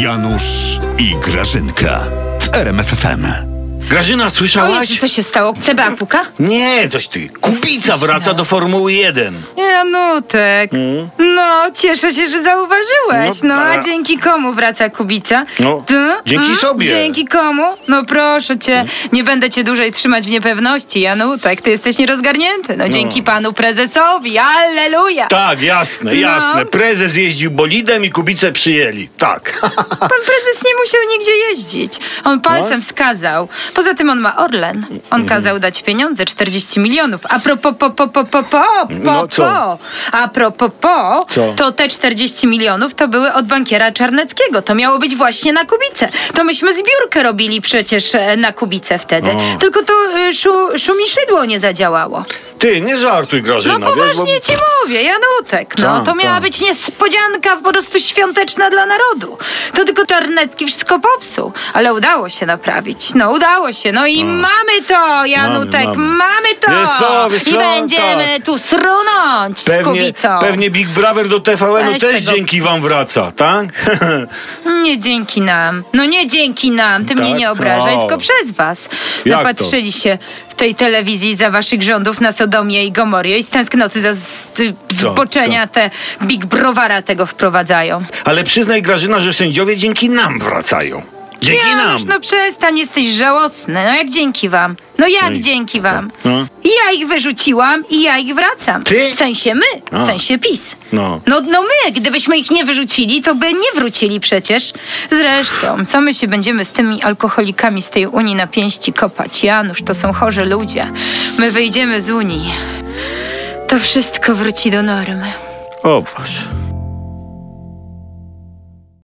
Janusz i Grażynka w RMFFM. Grażyna, O słyszałaś? Jezu, co się stało? CBA puka? Nie, coś ty. Kubica wraca do Formuły 1. Janutek. No, cieszę się, że zauważyłeś. No No, a tak. dzięki komu wraca Kubica? No, dzięki sobie. Dzięki komu? No proszę cię, nie będę cię dłużej trzymać w niepewności, Janutek. Ty jesteś nierozgarnięty. No, dzięki panu prezesowi. Alleluja. Tak, jasne, No. jasne. Prezes jeździł bolidem i Kubicę przyjęli. Tak. Pan prezes nie musiał nigdzie jeździć. On palcem No. wskazał. Poza tym on ma Orlen. On Mhm. kazał dać pieniądze, 40 milionów. A propos, po, po, po, po, po, po, No, co? Po. A propos, po, Co? to te 40 milionów to były od bankiera Czarneckiego. To miało być właśnie na Kubicę. To myśmy zbiórkę robili przecież e, na Kubicę wtedy. O. Tylko to e, szu, szumishydło nie zadziałało. Ty, nie żartuj, Grażyna, No wiesz, bo... poważnie ci mówię, Janutek. No Tak, to miała tak. być niespodzianka po prostu świąteczna dla narodu. To tylko Czarnecki wszystko popsuł. Ale udało się naprawić. No udało się. No i mamy to, Janutek, mamy. mamy, to. Wiesz I będziemy tak. tu strunąć z Pewnie, Kubicą. pewnie Big Brother do TVN-u Weź też tego- dzięki wam wraca, tak? Nie dzięki nam. No nie dzięki nam. Ty mnie Tak, nie obrażaj, no. tylko przez was. Jak to? Napatrzyli się w tej telewizji za waszych rządów na Sodomię i Gomorię i z tęsknoty za z, zboczenia te Big Browara tego wprowadzają. Ale przyznaj, Grażyna, że sędziowie dzięki nam wracają. Dzięki nam. Janusz, no przestań, jesteś żałosny. No jak dzięki wam? No jak No dzięki wam? No. Ja ich wyrzuciłam i ja ich wracam. Ty? W sensie my, w sensie PiS. No. No, no my, gdybyśmy ich nie wyrzucili, to by nie wrócili przecież. Zresztą, co my się będziemy z tymi alkoholikami z tej Unii na pięści kopać? Janusz, to są chorzy ludzie. My wyjdziemy z Unii. To wszystko wróci do normy. O Boże.